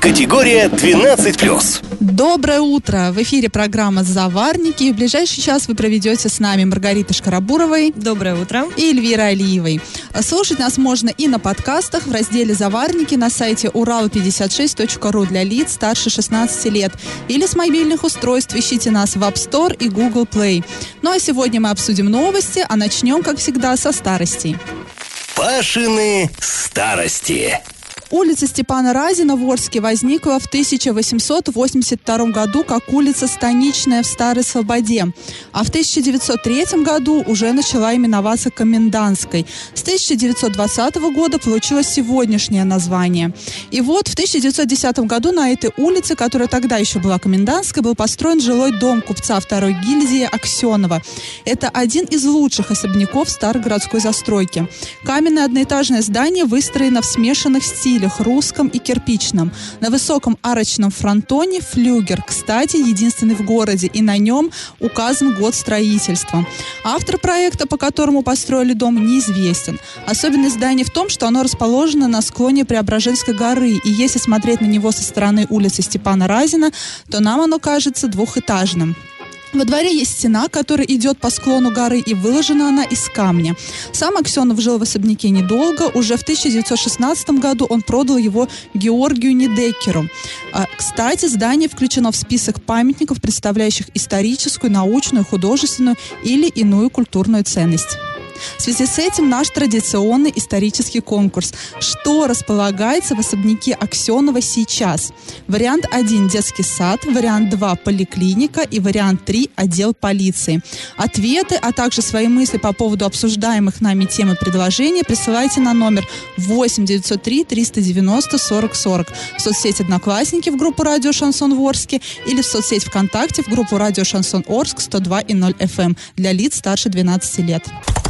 Категория 12+. Доброе утро! В эфире программа «Заварники». И в ближайший час вы проведете с нами Маргарита Шкарабуровой. Доброе утро. И Эльвира Алиевой. Слушать нас можно и на подкастах в разделе «Заварники» на сайте урал56.ру для лиц старше 16 лет. Или с мобильных устройств ищите нас в App Store и Google Play. Ну а сегодня мы обсудим новости, а начнем, как всегда, со старостей. Пашины старости. Улица Степана Разина в Орске возникла в 1882 году как улица Станичная в Старой Слободе, а в 1903 году уже начала именоваться Комендантской. С 1920 года получилось сегодняшнее название. И вот в 1910 году на этой улице, которая тогда еще была Комендантской, был построен жилой дом купца второй гильдии Аксенова. Это один из лучших особняков старой городской застройки. Каменное одноэтажное здание выстроено в смешанных стилях стилях русском и кирпичном. На высоком арочном фронтоне флюгер, кстати, единственный в городе, и на нем указан год строительства. Автор проекта, по которому построили дом, неизвестен. Особенность здания в том, что оно расположено на склоне Преображенской горы, и если смотреть на него со стороны улицы Степана Разина, то нам оно кажется двухэтажным. Во дворе есть стена, которая идет по склону горы, и выложена она из камня. Сам Аксенов жил в особняке недолго. Уже в 1916 году он продал его Георгию Недекеру. А, кстати, здание включено в список памятников, представляющих историческую, научную, художественную или иную культурную ценность. В связи с этим наш традиционный исторический конкурс. Что располагается в особняке Аксенова сейчас? Вариант 1 – детский сад, вариант 2 – поликлиника и вариант 3 – отдел полиции. Ответы, а также свои мысли по поводу обсуждаемых нами тем и предложений присылайте на номер 8 903 390 40 40 в соцсети «Одноклассники» в группу «Радио Шансон Ворске» или в соцсеть ВКонтакте в группу «Радио Шансон Орск» 102 и 0 FM эм для лиц старше 12 лет.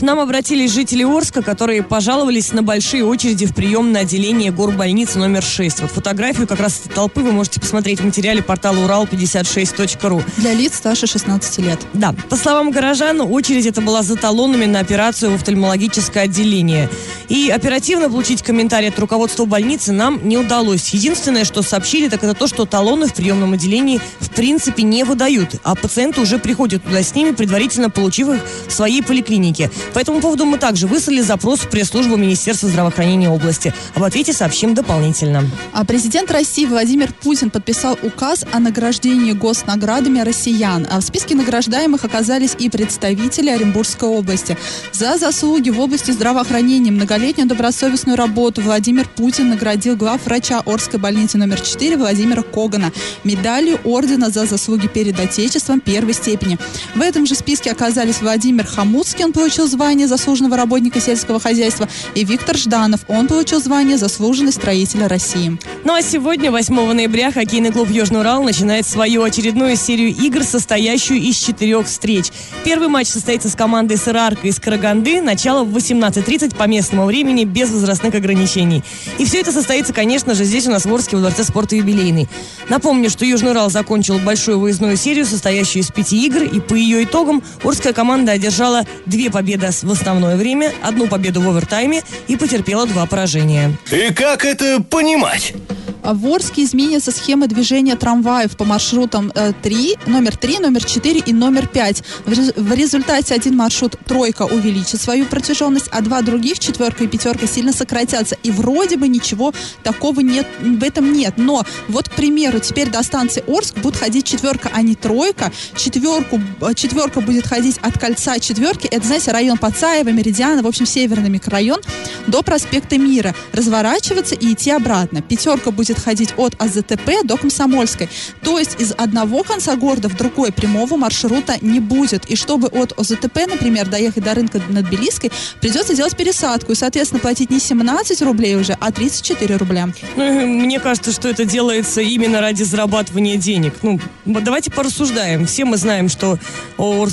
К нам обратились жители Орска, которые пожаловались на большие очереди в приемное отделение горбольницы номер 6. Вот фотографию как раз этой толпы вы можете посмотреть в материале портала урал56.ру. Для лиц старше 16 лет. Да. По словам горожан, очередь это была за талонами на операцию в офтальмологическое отделение. И оперативно получить комментарий от руководства больницы нам не удалось. Единственное, что сообщили, так это то, что талоны в приемном отделении в принципе не выдают, а пациенты уже приходят туда с ними, предварительно получив их в своей поликлинике. По этому поводу мы также выслали запрос в пресс-службу Министерства здравоохранения области. Об ответе сообщим дополнительно. А президент России Владимир Путин подписал указ о награждении госнаградами россиян. А в списке награждаемых оказались и представители Оренбургской области. За заслуги в области здравоохранения, многолетнюю добросовестную работу Владимир Путин наградил глав врача Орской больницы номер 4 Владимира Когана медалью ордена за заслуги перед Отечеством первой степени. В этом же списке оказались Владимир Хамутский, он получил звание звание заслуженного работника сельского хозяйства, и Виктор Жданов. Он получил звание заслуженный строитель России. Ну а сегодня, 8 ноября, хоккейный клуб Южный Урал начинает свою очередную серию игр, состоящую из четырех встреч. Первый матч состоится с командой Сырарка из Караганды. Начало в 18.30 по местному времени, без возрастных ограничений. И все это состоится, конечно же, здесь у нас в Орске, в Дворце спорта юбилейный. Напомню, что Южный Урал закончил большую выездную серию, состоящую из пяти игр, и по ее итогам Орская команда одержала две победы в основное время, одну победу в овертайме и потерпела два поражения. И как это понимать? В Орске изменится схема движения трамваев по маршрутам 3, э, номер 3, номер 4 и номер 5. В результате один маршрут тройка увеличит свою протяженность, а два других, четверка и пятерка, сильно сократятся. И вроде бы ничего такого нет, в этом нет. Но вот, к примеру, теперь до станции Орск будет ходить четверка, а не тройка. Четверку, э, четверка будет ходить от кольца четверки. Это, знаете, район Пацаева, Меридиана, в общем, северный микрорайон, до проспекта Мира. Разворачиваться и идти обратно. Пятерка будет будет ходить от АЗТП до Комсомольской. То есть из одного конца города в другой прямого маршрута не будет. И чтобы от ОЗТП, например, доехать до рынка над Белиской, придется делать пересадку и, соответственно, платить не 17 рублей уже, а 34 рубля. Ну, мне кажется, что это делается именно ради зарабатывания денег. Ну, давайте порассуждаем. Все мы знаем, что ООО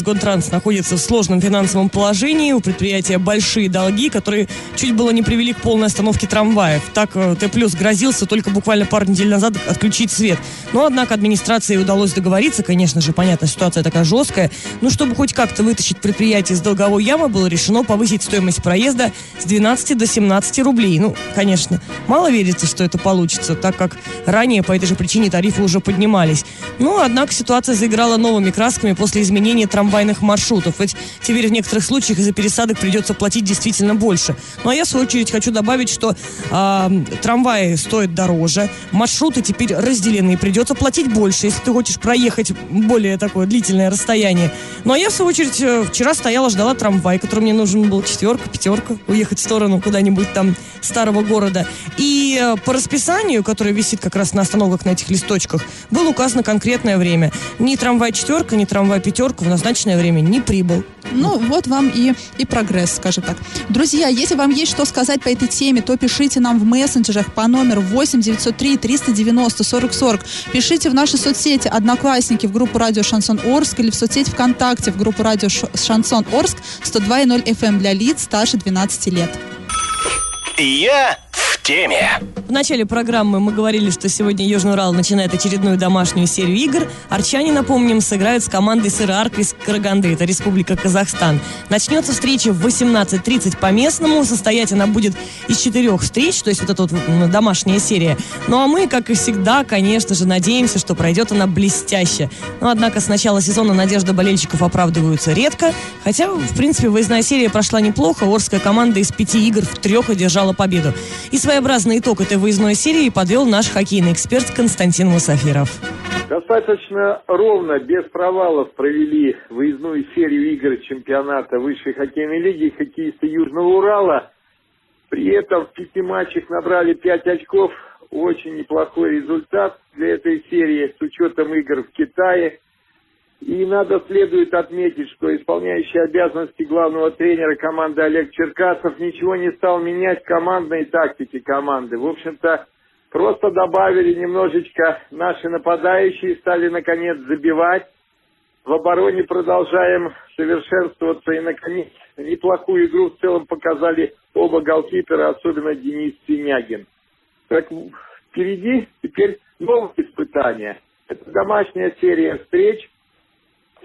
находится в сложном финансовом положении, у предприятия большие долги, которые чуть было не привели к полной остановке трамваев. Так э, Т плюс грозился только буквально пару недель назад отключить свет. Но, однако, администрации удалось договориться, конечно же, понятно, ситуация такая жесткая, но чтобы хоть как-то вытащить предприятие из долговой ямы, было решено повысить стоимость проезда с 12 до 17 рублей. Ну, конечно, мало верится, что это получится, так как ранее по этой же причине тарифы уже поднимались. Но, однако, ситуация заиграла новыми красками после изменения трамвайных маршрутов. Ведь теперь в некоторых случаях из-за пересадок придется платить действительно больше. Ну, а я, в свою очередь, хочу добавить, что э, трамваи стоят дороже, маршруты теперь разделены, придется платить больше, если ты хочешь проехать более такое длительное расстояние. Ну, а я, в свою очередь, э, вчера стояла, ждала трамвай, который мне нужен был четверка, пятерка, уехать в сторону куда-нибудь там старого города. И э, по расписанию, которое висит как раз на остановках на этих листочках, было указано конкретное время. Ни трамвай четверка, ни трамвай пятерка в назначенное время не прибыл. Ну, вот вам и, и прогресс, скажем так. Друзья, если вам есть что сказать по этой теме, то пишите нам в мессенджерах по номеру 8 903 390 40 40. Пишите в наши соцсети Одноклассники в группу Радио Шансон Орск или в соцсети ВКонтакте в группу Радио Шансон Орск 102.0 FM для лиц старше 12 лет. Я в теме. В начале программы мы говорили, что сегодня Южный Урал начинает очередную домашнюю серию игр. Арчане, напомним, сыграют с командой Сыроарк из Караганды, это Республика Казахстан. Начнется встреча в 18.30 по местному. Состоять она будет из четырех встреч, то есть вот эта вот домашняя серия. Ну а мы, как и всегда, конечно же, надеемся, что пройдет она блестяще. Но, однако, с начала сезона надежды болельщиков оправдываются редко. Хотя, в принципе, выездная серия прошла неплохо. Орская команда из пяти игр в трех одержала победу. И своеобразный итог этой выездной серии подвел наш хоккейный эксперт Константин Мусафиров. Достаточно ровно, без провалов провели выездную серию игр чемпионата высшей хоккейной лиги хоккеисты Южного Урала. При этом в пяти матчах набрали пять очков. Очень неплохой результат для этой серии с учетом игр в Китае. И надо следует отметить, что исполняющий обязанности главного тренера команды Олег Черкасов ничего не стал менять командной тактики команды. В общем-то, просто добавили немножечко наши нападающие, стали наконец забивать. В обороне продолжаем совершенствоваться и, наконец, неплохую игру в целом показали оба голкипера, особенно Денис Синягин. Так впереди теперь новые испытания. Это домашняя серия встреч –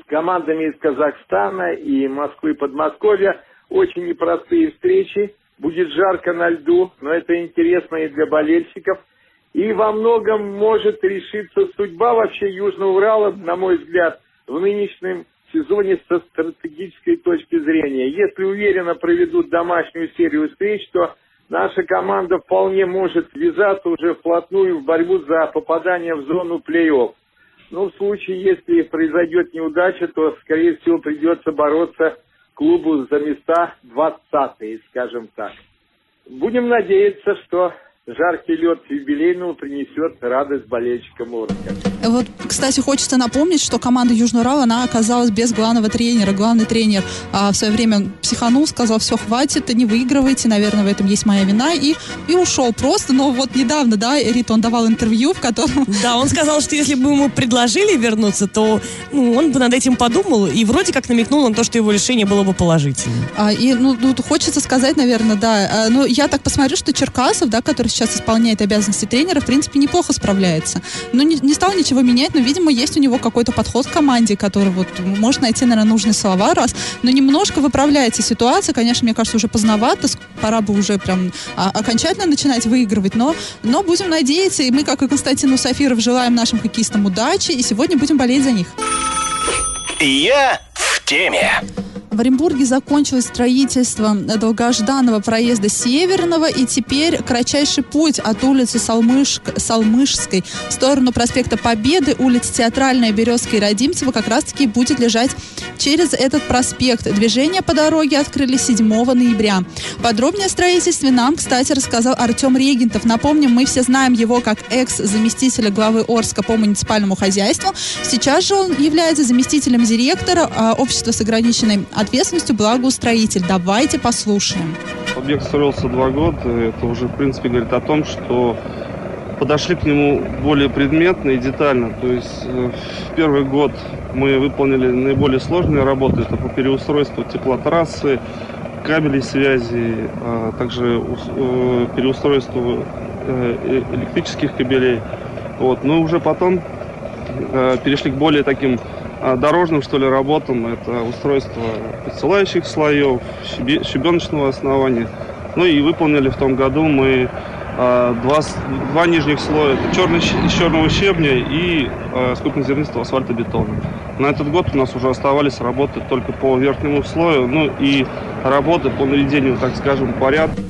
с командами из Казахстана и Москвы, Подмосковья. Очень непростые встречи. Будет жарко на льду, но это интересно и для болельщиков. И во многом может решиться судьба вообще Южного Урала, на мой взгляд, в нынешнем сезоне со стратегической точки зрения. Если уверенно проведут домашнюю серию встреч, то наша команда вполне может ввязаться уже вплотную в борьбу за попадание в зону плей-офф. Ну, в случае, если произойдет неудача, то, скорее всего, придется бороться клубу за места 20 скажем так. Будем надеяться, что жаркий лед юбилейного принесет радость болельщикам Орска. Вот, кстати, хочется напомнить, что команда Южного Урала, она оказалась без главного тренера. Главный тренер а, в свое время психанул, сказал, все, хватит, не выигрывайте, наверное, в этом есть моя вина, и, и ушел просто. Но вот недавно, да, Рит, он давал интервью, в котором... Да, он сказал, что если бы ему предложили вернуться, то ну, он бы над этим подумал, и вроде как намекнул на то, что его решение было бы положительным. А, и, ну, ну, хочется сказать, наверное, да, а, ну, я так посмотрю, что Черкасов, да, который сейчас исполняет обязанности тренера, в принципе, неплохо справляется. Ну, не, не стал ничего менять, но, видимо, есть у него какой-то подход к команде, который вот может найти, наверное, нужные слова раз, но немножко выправляется ситуация. Конечно, мне кажется, уже поздновато, пора бы уже прям а, окончательно начинать выигрывать, но, но будем надеяться, и мы, как и Константин Усафиров, желаем нашим хоккеистам удачи, и сегодня будем болеть за них. Я в теме. В Оренбурге закончилось строительство долгожданного проезда Северного, и теперь кратчайший путь от улицы Салмышк, Салмышской в сторону проспекта Победы, улицы Театральная, Березка и Родимцева как раз-таки будет лежать через этот проспект. Движение по дороге открыли 7 ноября. Подробнее о строительстве нам, кстати, рассказал Артем Регентов. Напомним, мы все знаем его как экс-заместителя главы Орска по муниципальному хозяйству. Сейчас же он является заместителем директора а, общества с ограниченной ответственностью «Благоустроитель». Давайте послушаем. Объект строился два года. Это уже, в принципе, говорит о том, что подошли к нему более предметно и детально. То есть э, в первый год мы выполнили наиболее сложные работы. Это по переустройству теплотрассы, кабелей связи, а также э, переустройству э, электрических кабелей. Вот. Но уже потом перешли к более таким дорожным, что ли, работам. Это устройство подсылающих слоев, щебеночного основания. Ну и выполнили в том году мы а, два, два нижних слоя. Это черный, из черного щебня и э, скупнозернистого асфальтобетона. На этот год у нас уже оставались работы только по верхнему слою, ну и работы по наведению, так скажем, порядка.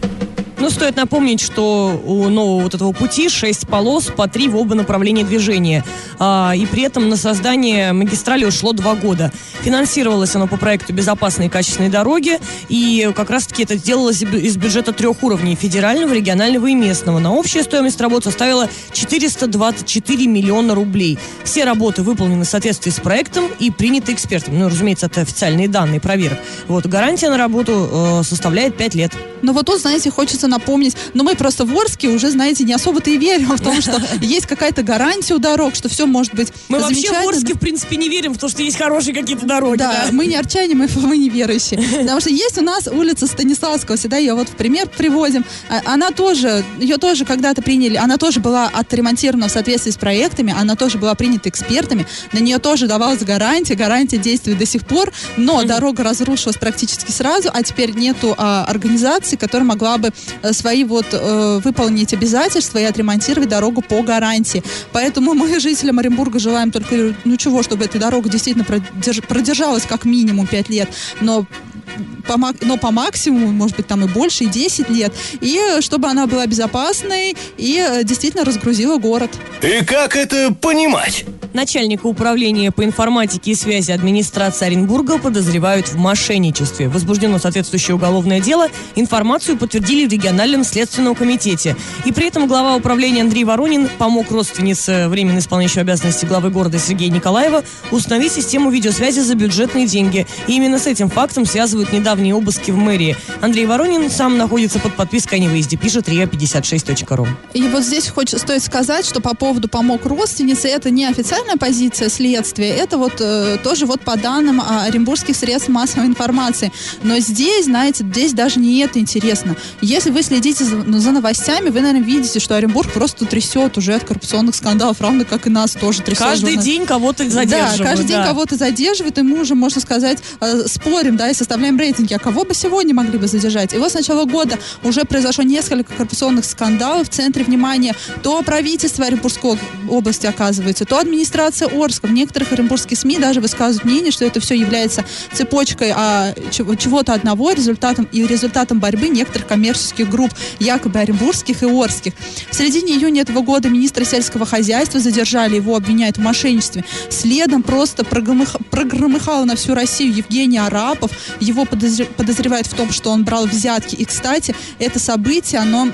Но стоит напомнить, что у нового вот этого пути 6 полос по 3 в оба направления движения. А, и при этом на создание магистрали ушло 2 года. Финансировалось оно по проекту «Безопасные и качественные дороги». И как раз-таки это делалось из бюджета трех уровней – федерального, регионального и местного. На общая стоимость работ составила 424 миллиона рублей. Все работы выполнены в соответствии с проектом и приняты экспертами. Ну, разумеется, это официальные данные проверок. Вот, гарантия на работу э, составляет 5 лет. Но вот тут, знаете, хочется напомнить, но мы просто в Орске уже, знаете, не особо-то и верим в том, что есть какая-то гарантия у дорог, что все может быть Мы вообще в Орске, в принципе, не верим в то, что есть хорошие какие-то дороги. Да, мы не арчане, мы, мы не верующие. Потому что есть у нас улица Станиславского, всегда ее вот в пример приводим. А, она тоже, ее тоже когда-то приняли, она тоже была отремонтирована в соответствии с проектами, она тоже была принята экспертами, на нее тоже давалась гарантия, гарантия действует до сих пор, но дорога разрушилась практически сразу, а теперь нету а, организации, которая могла бы свои вот э, выполнить обязательства и отремонтировать дорогу по гарантии. Поэтому мы жителям Оренбурга желаем только, ну чего, чтобы эта дорога действительно продержалась как минимум 5 лет, но по, но по максимуму, может быть, там и больше, и 10 лет, и чтобы она была безопасной и э, действительно разгрузила город. И как это понимать? Начальника управления по информатике и связи администрации Оренбурга подозревают в мошенничестве. Возбуждено соответствующее уголовное дело. Информацию подтвердили в региональном следственном комитете. И при этом глава управления Андрей Воронин помог родственнице временно исполняющей обязанности главы города Сергея Николаева установить систему видеосвязи за бюджетные деньги. И именно с этим фактом связывают недавние обыски в мэрии. Андрей Воронин сам находится под подпиской о невыезде, пишет ria56.ru. И вот здесь хочется, стоит сказать, что по поводу помог родственнице, это не официальная позиция следствия, это вот э, тоже вот по данным а, оренбургских средств массовой информации. Но здесь, знаете, здесь даже не это интересно. Если вы следите за, ну, за новостями, вы, наверное, видите, что Оренбург просто трясет уже от коррупционных скандалов, равно как и нас тоже трясет. Каждый день кого-то задерживают. Да, каждый да. день кого-то задерживают, и мы уже, можно сказать, э, спорим, да, и составляем рейтинги, а кого бы сегодня могли бы задержать. И вот с начала года уже произошло несколько коррупционных скандалов в центре внимания то правительство Оренбургской области оказывается, то администрация Орска. В некоторых оренбургских СМИ даже высказывают мнение, что это все является цепочкой а, чего-то одного результатом и результатом борьбы некоторых коммерческих групп, якобы оренбургских и орских. В середине июня этого года министра сельского хозяйства задержали, его обвиняют в мошенничестве. Следом просто прогромых, прогромыхал на всю Россию Евгений Арапов. Его подозревают в том, что он брал взятки. И, кстати, это событие, оно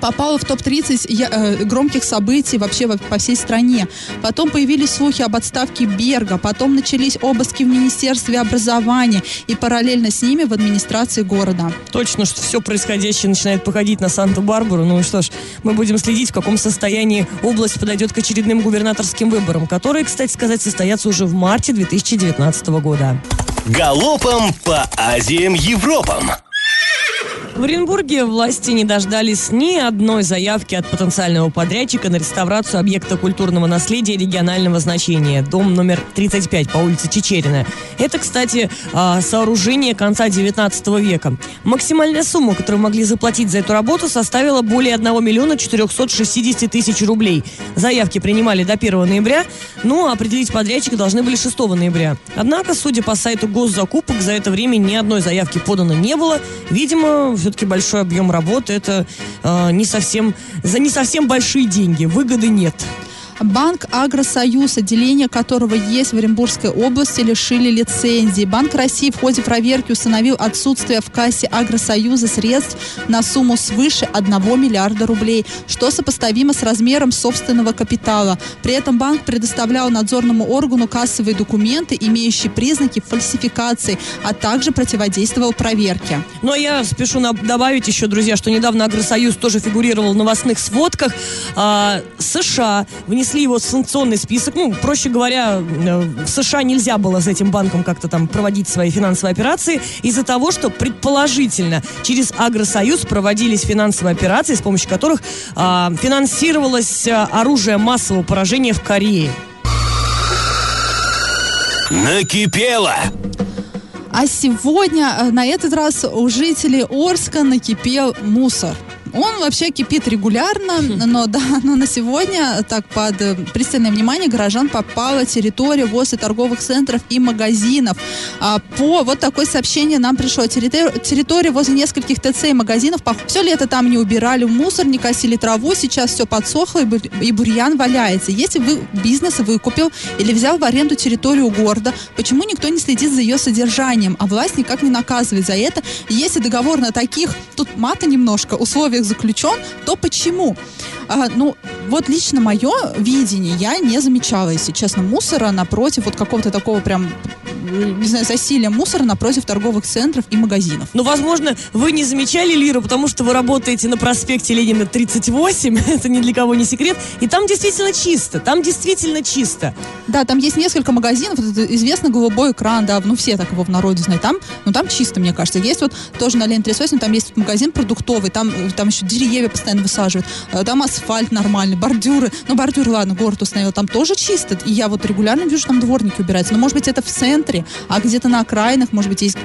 попала в топ-30 э, громких событий вообще по всей стране. Потом появились слухи об отставке Берга, потом начались обыски в Министерстве образования и параллельно с ними в администрации города. Точно, что все происходящее начинает походить на Санту-Барбару. Ну что ж, мы будем следить, в каком состоянии область подойдет к очередным губернаторским выборам, которые, кстати сказать, состоятся уже в марте 2019 года. Галопом по Азиям Европам! В Оренбурге власти не дождались ни одной заявки от потенциального подрядчика на реставрацию объекта культурного наследия регионального значения. Дом номер 35 по улице Чечерина. Это, кстати, а, сооружение конца 19 века. Максимальная сумма, которую могли заплатить за эту работу, составила более 1 миллиона 460 тысяч рублей. Заявки принимали до 1 ноября, ну а определить подрядчика должны были 6 ноября. Однако, судя по сайту госзакупок, за это время ни одной заявки подано не было. Видимо, все-таки большой объем работы это э, не совсем за не совсем большие деньги. Выгоды нет. Банк Агросоюз, отделение которого есть в Оренбургской области, лишили лицензии. Банк России в ходе проверки установил отсутствие в кассе Агросоюза средств на сумму свыше 1 миллиарда рублей, что сопоставимо с размером собственного капитала. При этом банк предоставлял надзорному органу кассовые документы, имеющие признаки фальсификации, а также противодействовал проверке. Но я спешу добавить еще, друзья, что недавно Агросоюз тоже фигурировал в новостных сводках. А, США внесли внесли его в санкционный список. Ну, проще говоря, э, в США нельзя было с этим банком как-то там проводить свои финансовые операции из-за того, что предположительно через Агросоюз проводились финансовые операции, с помощью которых а, финансировалось а, оружие массового поражения в Корее. Накипело! А сегодня, э, на этот раз, у жителей Орска накипел мусор. Он вообще кипит регулярно, но да, но на сегодня так под э, пристальное внимание горожан попала территория возле торговых центров и магазинов. А, по вот такое сообщение нам пришло. Территория возле нескольких ТЦ и магазинов. Все лето там не убирали мусор, не косили траву, сейчас все подсохло и бурьян валяется. Если вы бизнес выкупил или взял в аренду территорию города, почему никто не следит за ее содержанием, а власть никак не наказывает за это? Если договор на таких, тут мата немножко, условиях человек заключен, то почему? А, ну, вот лично мое видение, я не замечала, если честно, мусора напротив вот какого-то такого прям не знаю, засилия мусора напротив торговых центров и магазинов. Ну, возможно, вы не замечали Лиру, потому что вы работаете на проспекте Ленина 38, это ни для кого не секрет, и там действительно чисто, там действительно чисто. Да, там есть несколько магазинов, это известно голубой экран, да, ну все так его в народе знают, там, ну там чисто, мне кажется. Есть вот тоже на Ленина 38, там есть магазин продуктовый, там, там еще деревья постоянно высаживают, э, там асфальт нормальный, бордюры, ну бордюры, ладно, город установил, там тоже чисто, и я вот регулярно вижу, там дворники убираются, но может быть это в центре, а где-то на окраинах, может быть, есть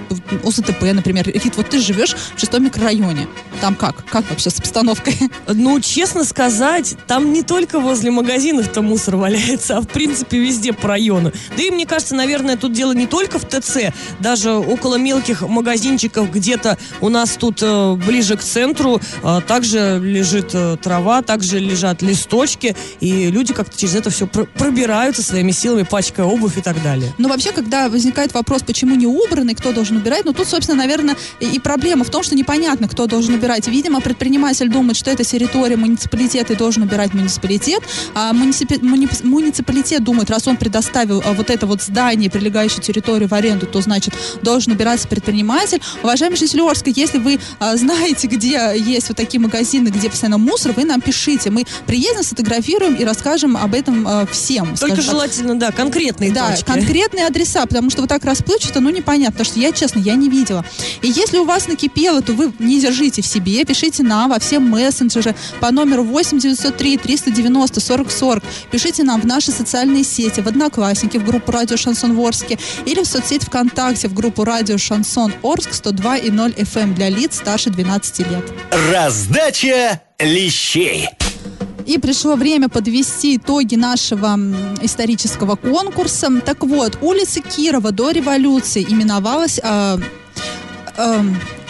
ОСТП, например. Рит, вот ты живешь в шестом микрорайоне. Там как? Как вообще с обстановкой? Ну, честно сказать, там не только возле магазинов-то мусор валяется, а в принципе везде по району. Да и мне кажется, наверное, тут дело не только в ТЦ, даже около мелких магазинчиков где-то у нас тут э, ближе к центру э, также лежит э, трава, также лежат листочки, и люди как-то через это все пр пробираются своими силами, пачкая обувь и так далее. Ну, вообще, когда возникает вопрос, почему не убраны, кто должен убирать. Но тут, собственно, наверное, и проблема в том, что непонятно, кто должен убирать. Видимо, предприниматель думает, что это территория муниципалитета и должен убирать муниципалитет. А муниципи... муниципалитет думает, раз он предоставил а, вот это вот здание, прилегающую территорию в аренду, то, значит, должен убираться предприниматель. Уважаемый житель Орска, если вы а, знаете, где есть вот такие магазины, где постоянно мусор, вы нам пишите. Мы приедем, сфотографируем и расскажем об этом а, всем. Только желательно, так. да, конкретные да, точки. конкретные адреса, потому что что вот так расплывчато, ну, непонятно, потому что я, честно, я не видела. И если у вас накипело, то вы не держите в себе, пишите нам во все мессенджеры по номеру 8 903 390 40 40. Пишите нам в наши социальные сети, в Одноклассники, в группу Радио Шансон Ворске или в соцсеть ВКонтакте, в группу Радио Шансон Орск 102 и 0 FM эм для лиц старше 12 лет. Раздача лещей. И пришло время подвести итоги нашего исторического конкурса. Так вот, улица Кирова до революции именовалась... Э, э,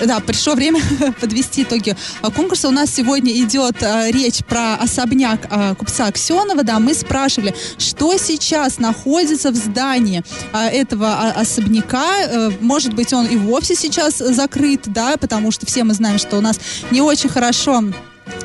да, пришло время подвести итоги конкурса. У нас сегодня идет э, речь про особняк э, купца Аксенова. Да, мы спрашивали, что сейчас находится в здании э, этого особняка. Э, может быть, он и вовсе сейчас закрыт, да, потому что все мы знаем, что у нас не очень хорошо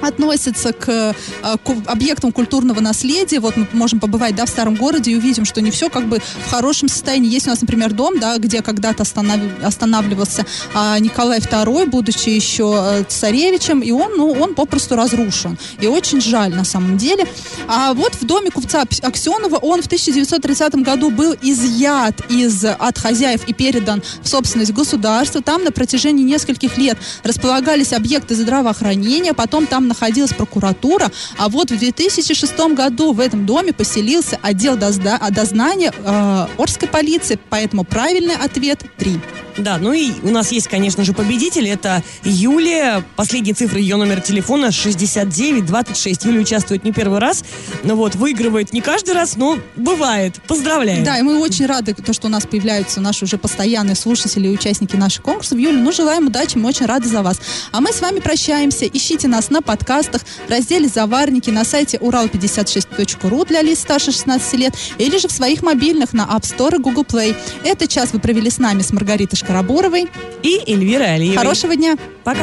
относится к, э, к объектам культурного наследия. Вот мы можем побывать, да, в старом городе и увидим, что не все как бы в хорошем состоянии. Есть у нас, например, дом, да, где когда-то останов... останавливался а, Николай II, будучи еще э, царевичем, и он, ну, он попросту разрушен. И очень жаль на самом деле. А вот в доме купца Аксенова он в 1930 году был изъят из, от хозяев и передан в собственность государства. Там на протяжении нескольких лет располагались объекты здравоохранения, потом там находилась прокуратура, а вот в 2006 году в этом доме поселился отдел дозда, дознания э, Орской полиции, поэтому правильный ответ 3. Да, ну и у нас есть, конечно же, победитель. Это Юлия. Последние цифры ее номера телефона 6926. Юлия участвует не первый раз. Ну вот, выигрывает не каждый раз, но бывает. Поздравляем. Да, и мы очень рады, то, что у нас появляются наши уже постоянные слушатели и участники наших конкурсов. Юля, ну, желаем удачи, мы очень рады за вас. А мы с вами прощаемся. Ищите нас на подкастах, в разделе «Заварники» на сайте урал56.ру для лиц старше 16 лет или же в своих мобильных на App Store и Google Play. Этот час вы провели с нами, с Маргаритой Шкараборовой и Эльвирой Алиевой. Хорошего дня. Пока.